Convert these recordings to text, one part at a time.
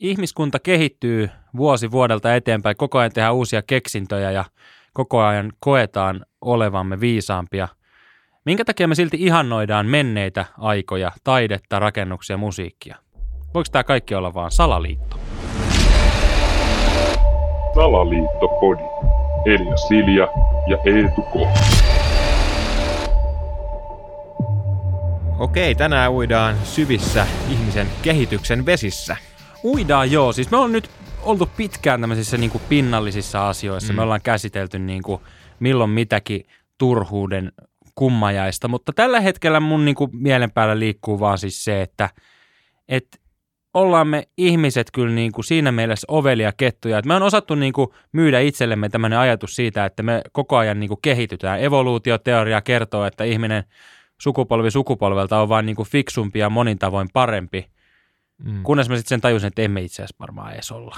ihmiskunta kehittyy vuosi vuodelta eteenpäin, koko ajan tehdään uusia keksintöjä ja koko ajan koetaan olevamme viisaampia. Minkä takia me silti ihannoidaan menneitä aikoja, taidetta, rakennuksia, musiikkia? Voiko tämä kaikki olla vaan salaliitto? Salaliittopodi. Elia Silja ja Eetu K. Okei, tänään uidaan syvissä ihmisen kehityksen vesissä. Uidaan joo, siis me on nyt oltu pitkään tämmöisissä niin kuin pinnallisissa asioissa. Mm. Me ollaan käsitelty niin kuin milloin mitäkin turhuuden kummajaista, mutta tällä hetkellä mun niin kuin mielen päällä liikkuu vaan siis se, että, että ollaan me ihmiset kyllä niin kuin siinä mielessä ovelia kettuja, että me on osattu niin kuin myydä itsellemme tämmöinen ajatus siitä, että me koko ajan niin kuin kehitytään. Evoluutioteoria kertoo, että ihminen sukupolvi sukupolvelta on vaan niin kuin fiksumpi ja monin tavoin parempi, mm. kunnes mä sitten sen tajusin, että emme itse asiassa varmaan edes olla.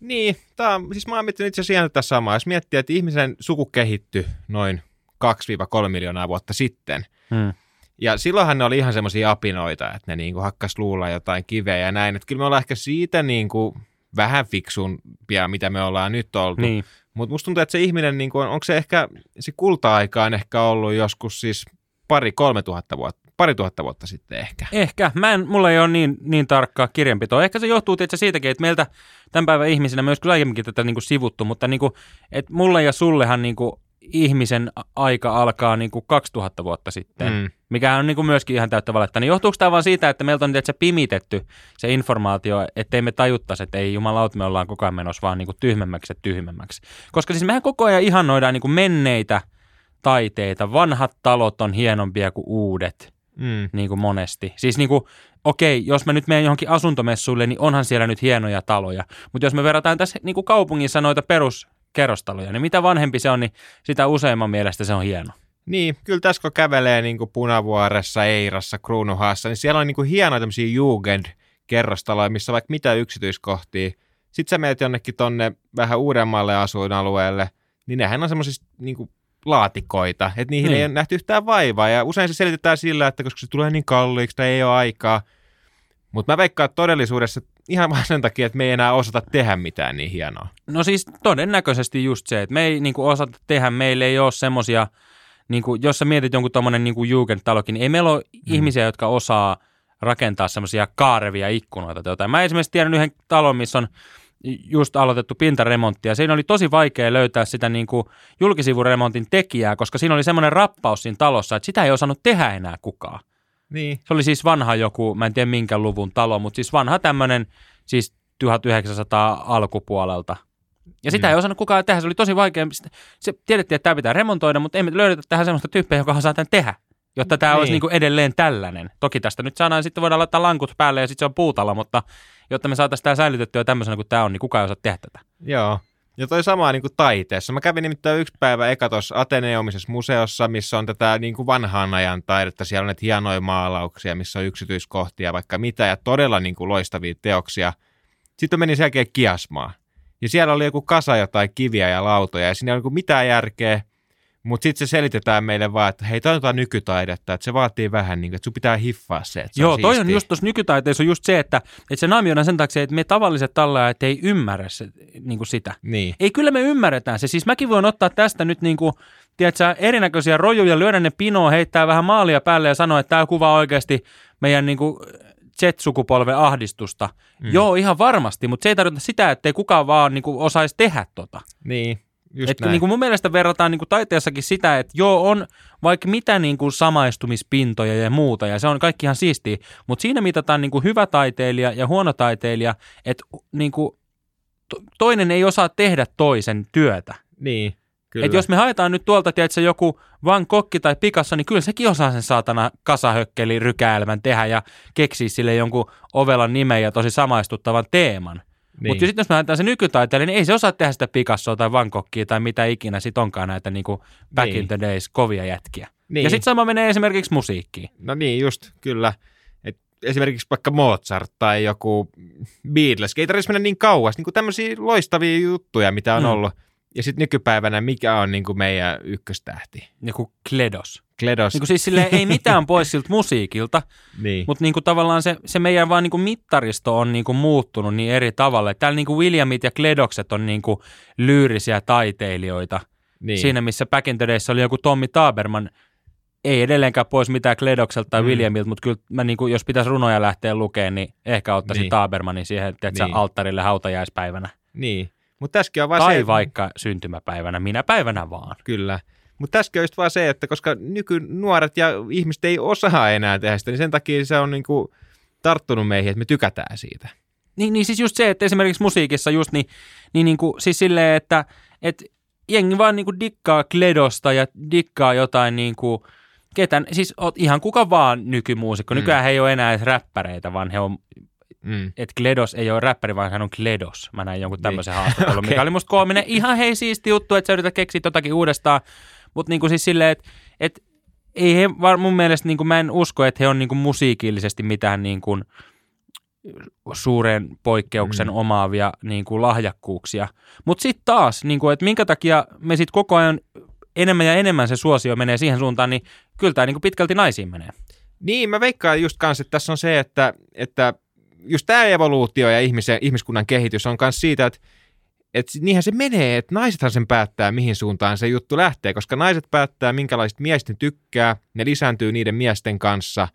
Niin, tää, on- siis mä oon miettinyt itse asiassa tätä samaa. Jos miettii, että ihmisen suku kehittyi noin 2-3 miljoonaa vuotta sitten, Hmm. ja silloinhan ne oli ihan semmoisia apinoita, että ne niinku hakkas luulla jotain kiveä ja näin. Että kyllä me ollaan ehkä siitä niinku vähän fiksumpia, mitä me ollaan nyt oltu. Niin. Mutta musta tuntuu, että se ihminen, niinku on, onko se ehkä, se kulta-aika on ehkä ollut joskus siis pari, kolme tuhatta vuotta, pari tuhatta vuotta sitten ehkä. Ehkä. Mä en, mulla ei ole niin, niin tarkkaa kirjanpitoa. Ehkä se johtuu tietysti siitäkin, että meiltä tämän päivän ihmisinä, olisi kyllä aiemminkin tätä niin kuin sivuttu, mutta niin kuin, että mulle ja sullehan niin kuin ihmisen aika alkaa niin kuin 2000 vuotta sitten. Mm. mikä on niin kuin myöskin ihan täyttä valetta. Niin johtuuko tämä vaan siitä, että meiltä on tietysti pimitetty se informaatio, ettei me tajuttaisi, että ei jumalauta, me ollaan koko ajan menossa vaan niin kuin tyhmemmäksi ja tyhmemmäksi. Koska siis mehän koko ajan ihannoidaan niin kuin menneitä taiteita. Vanhat talot on hienompia kuin uudet Mm. niin kuin monesti. Siis niin kuin, okei, jos mä nyt menen johonkin asuntomessuille, niin onhan siellä nyt hienoja taloja. Mutta jos me verrataan tässä niin kuin kaupungissa noita peruskerrostaloja, niin mitä vanhempi se on, niin sitä useimman mielestä se on hieno. Niin, kyllä tässä kun kävelee niin kuin Punavuoressa, Eirassa, Kruunuhaassa, niin siellä on niin kuin hienoja tämmöisiä Jugend-kerrostaloja, missä on vaikka mitä yksityiskohtia. Sitten sä menet jonnekin tonne vähän uudemmalle asuinalueelle, niin nehän on semmoisista niin kuin laatikoita, että niihin Niin. ei ole nähty yhtään vaivaa. Ja usein se selitetään sillä, että koska se tulee niin kalliiksi tai ei ole aikaa. Mutta mä veikkaan että todellisuudessa ihan vaan sen takia, että me ei enää osata tehdä mitään niin hienoa. No siis todennäköisesti just se, että me ei niin kuin osata tehdä, meillä ei ole semmoisia, niin kuin, jos sä mietit jonkun tommonen niin Jugendtalokin, niin ei meillä ole mm. ihmisiä, jotka osaa rakentaa semmoisia kaarevia ikkunoita. tai jotain. Mä esimerkiksi tiedän yhden talon, missä on just aloitettu pintaremontti, ja siinä oli tosi vaikea löytää sitä niin kuin julkisivuremontin tekijää, koska siinä oli semmoinen rappaus siinä talossa, että sitä ei osannut tehdä enää kukaan. Niin. Se oli siis vanha joku, mä en tiedä minkä luvun talo, mutta siis vanha tämmöinen siis 1900 alkupuolelta. Ja sitä Mm. ei osannut kukaan tehdä, se oli tosi vaikea. Se tiedettiin, että tämä pitää remontoida, mutta ei me löydetä tähän semmoista tyyppiä, joka osaa tämän tehdä, jotta tämä Niin. olisi niin kuin edelleen tällainen. Toki tästä nyt saadaan, sitten voidaan laittaa lankut päälle ja sitten se on puutalo, mutta jotta me saataisiin tämä säilytettyä tämmöisenä kuin tämä on, niin kukaan ei osaa tehdä tätä. Joo. Ja toi sama niin kuin taiteessa. Mä kävin nimittäin yksi päivä eka tuossa Ateneumisessa museossa, missä on tätä niin kuin vanhaan ajan taidetta. Siellä on näitä hienoja maalauksia, missä on yksityiskohtia, vaikka mitä, ja todella niin kuin loistavia teoksia. Sitten menin sen jälkeen kiasmaan. Ja siellä oli joku kasa jotain kiviä ja lautoja, ja siinä ei niin mitään järkeä. Mutta sitten se selitetään meille vaan, että hei, toi on jotain nykytaidetta, että se vaatii vähän, niin kuin, että sun pitää hiffaa se, että se Joo, on toi on just tuossa nykytaiteessa on just se, että, että se naamioidaan sen takia, että me tavalliset tallaajat ei ymmärrä se, niin kuin sitä. Niin. Ei, kyllä me ymmärretään se. Siis mäkin voin ottaa tästä nyt niin kuin, tiedätkö, erinäköisiä rojuja, lyödä ne pinoon, heittää vähän maalia päälle ja sanoa, että tämä kuvaa oikeasti meidän niin kuin Z-sukupolven ahdistusta. Mm. Joo, ihan varmasti, mutta se ei tarkoita sitä, että ei kukaan vaan niin kuin, osaisi tehdä tota. Niin, just Et, näin. niin kuin mun mielestä verrataan niin kuin taiteessakin sitä, että joo, on vaikka mitä niin kuin samaistumispintoja ja muuta, ja se on kaikki ihan siistiä, mutta siinä mitataan niin kuin hyvä taiteilija ja huono taiteilija, että niin kuin, to- toinen ei osaa tehdä toisen työtä. Niin, kyllä. Et jos me haetaan nyt tuolta, tiedätkö, joku Van Kokki tai Picasso, niin kyllä sekin osaa sen saatana kasahökkeli rykäelmän tehdä ja keksiä sille jonkun ovelan nimen ja tosi samaistuttavan teeman. Niin. Mutta sitten jos me haetaan se nykytaiteilija, niin ei se osaa tehdä sitä Picassoa tai Van Gogkia tai mitä ikinä sit onkaan näitä niinku back Niin. in the days kovia jätkiä. Niin. Ja sitten sama menee esimerkiksi musiikkiin. No niin, just, kyllä. Et esimerkiksi vaikka Mozart tai joku Beatles, ei tarvitsisi mennä niin kauas, niin tämmöisiä loistavia juttuja, mitä on Mm. ollut. Ja sitten nykypäivänä, mikä on niin kuin meidän ykköstähti? Joku Kledos. Kledos. Niin kuin siis silleen, ei mitään pois siltä musiikilta, niin. mutta niin kuin tavallaan se, se meidän vaan niin kuin mittaristo on niin kuin muuttunut niin eri tavalla. Täällä niin kuin Williamit ja Kledokset on niin kuin lyyrisiä taiteilijoita. niin. Siinä missä Back in the Days oli joku Tommi Taberman, ei edelleenkään pois mitään Kledokselta tai Mm. Williamilta, mutta kyllä mä niin kuin, jos pitäisi runoja lähteä lukemaan, niin ehkä ottaisin Niin. Tabermanin siihen tiedätkö, Niin. alttarille hautajaispäivänä. niin. Tässäkin on vaan Tai se, vaikka syntymäpäivänä, minä päivänä vaan. Kyllä. Mutta tässäkin on just vaan se, että koska nykynuoret ja ihmiset ei osaa enää tehdä sitä, niin sen takia se on niinku tarttunut meihin, että me tykätään siitä. Niin, niin siis just se, että esimerkiksi musiikissa just niin, niin, niin kuin, siis silleen, että, että jengi vaan niin kuin dikkaa Kledosta ja dikkaa jotain niin kuin, ketään, siis oot ihan kuka vaan nykymuusikko. Mm. Nykyään he ei ole enää edes räppäreitä, vaan he on, Mm. että Kledos ei ole räppäri, vaan hän on Kledos. Mä näin jonkun tämmöisen Niin. haastattelun, Okei. mikä oli musta koominen. Ihan hei siisti juttu, että sä yrität keksiä jotakin uudestaan, mutta niin kuin siis silleen, että, että ei he, var, mun mielestä niin kuin mä en usko, että he on niin kuin musiikillisesti mitään niin kuin suuren poikkeuksen Mm. mm. omaavia niin kuin lahjakkuuksia. Mutta sitten taas, niin kuin, että minkä takia me sitten koko ajan enemmän ja enemmän se suosio menee siihen suuntaan, niin kyllä tämä niin kuin pitkälti naisiin menee. Niin, mä veikkaan just kanssa, että tässä on se, että, että just tämä evoluutio ja ihmisen, ihmiskunnan kehitys on myös siitä, että että niinhän se menee, että naisethan sen päättää, mihin suuntaan se juttu lähtee, koska naiset päättää, minkälaisista miehistä ne tykkää, ne lisääntyy niiden miesten kanssa,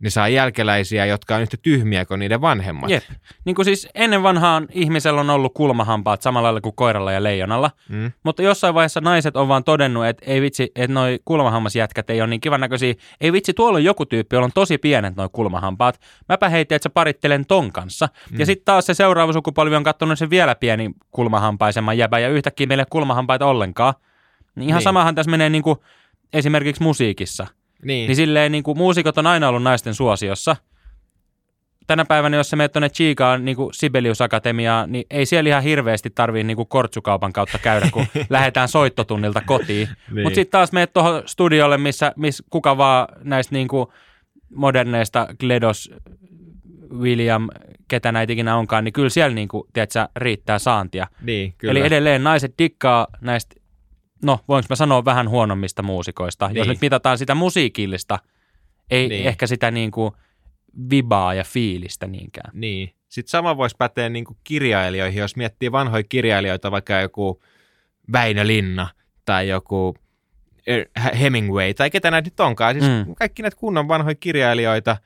ne saa jälkeläisiä, jotka on yhtä tyhmiä kuin niiden vanhemmat. Jep. Niin kuin siis ennen vanhaan ihmisellä on ollut kulmahampaat samalla lailla kuin koiralla ja leijonalla, Mm. mutta jossain vaiheessa naiset on vaan todennut, että ei vitsi, että noi kulmahammasjätkät ei ole niin kivan näköisiä. Ei vitsi, tuolla on joku tyyppi, jolla on tosi pienet noi kulmahampaat. Mäpä heitin, että sä parittelen ton kanssa. Mm. Ja sitten taas se seuraava sukupolvi on katsonut sen vielä pieni kulmahampaisemman jäbän ja yhtäkkiä ei ole kulmahampaita ollenkaan. Niin ihan Niin. samahan tässä menee niin kuin esimerkiksi musiikissa. Niin. Niin silleen niin kuin muusikot on aina ollut naisten suosiossa. Tänä päivänä, jos sä menet tuonne Chiikaan niin kuin Sibelius Akatemiaan, niin ei siellä ihan hirveästi tarvii niin kuin kortsukaupan kautta käydä, kun lähdetään soittotunnilta kotiin. Niin. Mutta sitten taas menet tuohon studiolle, missä, missä kuka vaan näistä niin kuin moderneista Gledos, William, ketä näitä ikinä onkaan, niin kyllä siellä niin kuin, tiedätkö, riittää saantia. niin, kyllä. Eli edelleen naiset dikkaa näistä, no voinko mä sanoa vähän huonommista muusikoista, niin. jos nyt mitataan sitä musiikillista, ei Niin. niin. ehkä sitä niin kuin vibaa ja fiilistä niinkään. Niin. Sitten sama voisi päteä niin kuin kirjailijoihin, jos miettii vanhoja kirjailijoita, vaikka joku Väinö Linna tai joku Er- Hemingway tai ketä näitä nyt onkaan. Siis Mm. kaikki näitä kunnon vanhoja kirjailijoita,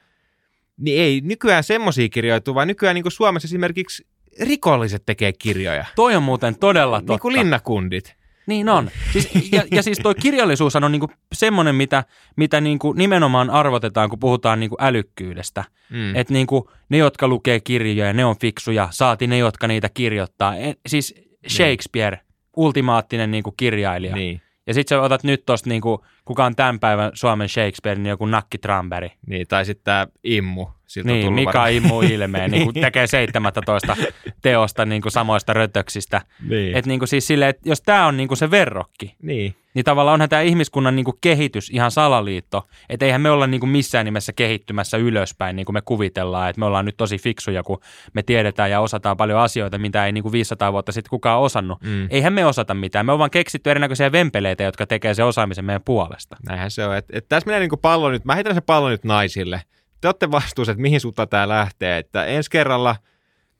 niin ei nykyään semmoisia kirjoitu, vaan nykyään niin kuin Suomessa esimerkiksi rikolliset tekee kirjoja. Toi on muuten todella totta. Niin kuin linnakundit. Niin on. Siis, ja, ja siis toi kirjallisuus on niinku semmoinen, mitä, mitä niinku nimenomaan arvotetaan, kun puhutaan niinku älykkyydestä. Mm. Että niinku ne, jotka lukee kirjoja, ne on fiksuja, saati ne, jotka niitä kirjoittaa. En, siis Shakespeare, ultimaattinen niinku kirjailija. Niin, Ja sit sä otat nyt tosta niinku, kuka on tämän päivän Suomen Shakespeare, niin joku Nakki Tramberg. niin, tai sitten tämä Immu. Siltä Niin, Mika varmaan- Immu ilmeen, niin kuin tekee 17 teosta niin kuin samoista rötöksistä. Niin. Että niin kuin siis silleen, että jos tämä on niin kuin se verrokki, niin. Niin tavallaan onhan tämä ihmiskunnan niin kuin kehitys ihan salaliitto. Että eihän me olla niin kuin missään nimessä kehittymässä ylöspäin, niin kuin me kuvitellaan, että me ollaan nyt tosi fiksuja, kun me tiedetään ja osataan paljon asioita, mitä ei niin kuin 500 vuotta sitten kukaan osannut. Mm. Eihän me osata mitään. Me on vaan keksitty erinäköisiä vempeleitä, jotka tekee se osaamisen meidän puolesta. Näinhän se on. Et, et tässä menee niinku pallo nyt, mä heitän se pallo nyt naisille. Te olette vastuussa, että mihin suuntaan tämä lähtee. Että ensi kerralla,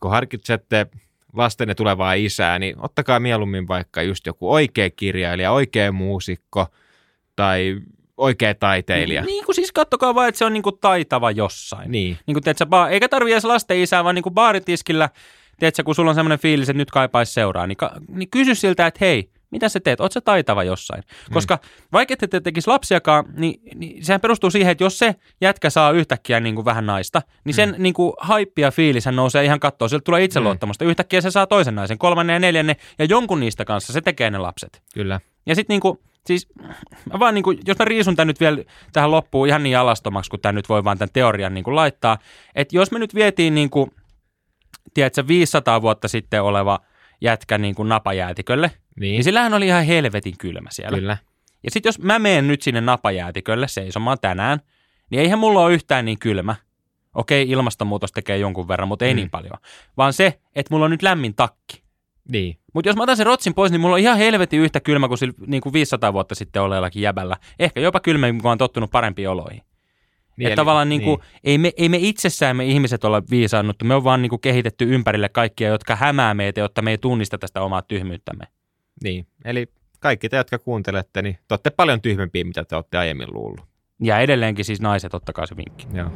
kun harkitsette lastenne tulevaa isää, niin ottakaa mieluummin vaikka just joku oikea kirjailija, oikea muusikko tai oikea taiteilija. Niin kuin siis kattokaa vaan, että se on niin kuin taitava jossain. Niin. Niin kuin, tiedätkö, ba- eikä tarvitse edes lasten isää, vaan niin kuin baaritiskillä, tiedätkö, kun sulla on semmoinen fiilis, että nyt kaipaisi seuraa, niin, ka- niin kysy siltä, että hei, mitä sä teet? Oot sä taitava jossain? Koska vaikka te tekisi lapsiakaan, niin, niin sehän perustuu siihen, että jos se jätkä saa yhtäkkiä niin kuin vähän naista, niin sen niin kuin haippi ja fiilis hän nousee ihan kattoon. Sieltä tulee itseluottamusta. Yhtäkkiä se saa toisen naisen, kolmannen ja neljännen, ja jonkun niistä kanssa se tekee ne lapset. Kyllä. Ja sitten niinku, siis mä vaan niinku, jos mä riisun tämän nyt vielä tähän loppuun ihan niin alastomaksi, kun tämä nyt voi vaan tämän teorian niinku laittaa, että jos me nyt vietiin niinku, tiedätkö, 500 vuotta sitten oleva jätkä niinku napajäätikölle, Niin. niin sillähän oli ihan helvetin kylmä siellä. Kyllä. Ja sitten jos mä menen nyt sinne napajäätikölle seisomaan tänään, niin eihän mulla ole yhtään niin kylmä. Okei, ilmastonmuutos tekee jonkun verran, mutta ei Mm. niin paljon. Vaan se, että mulla on nyt lämmin takki. Niin. Mutta jos mä otan sen rotsin pois, niin mulla on ihan helvetin yhtä kylmä kuin, sillä, niin kuin 500 vuotta sitten olleellakin jäbällä. Ehkä jopa kylmemmin, kun on tottunut parempiin oloihin. Niin, että tavallaan niin kuin, niin. ei, me, ei me itsessään me ihmiset olla viisaannuttu, me on vaan niin kuin kehitetty ympärille kaikkia, jotka hämää meitä, jotta me ei tunnista tästä omaa tyhmyyttämme. Niin, eli kaikki te, jotka kuuntelette, niin te olette paljon tyhmempiä, mitä te olette aiemmin luullut. Ja edelleenkin siis naiset, ottakaa se vinkki. Joo.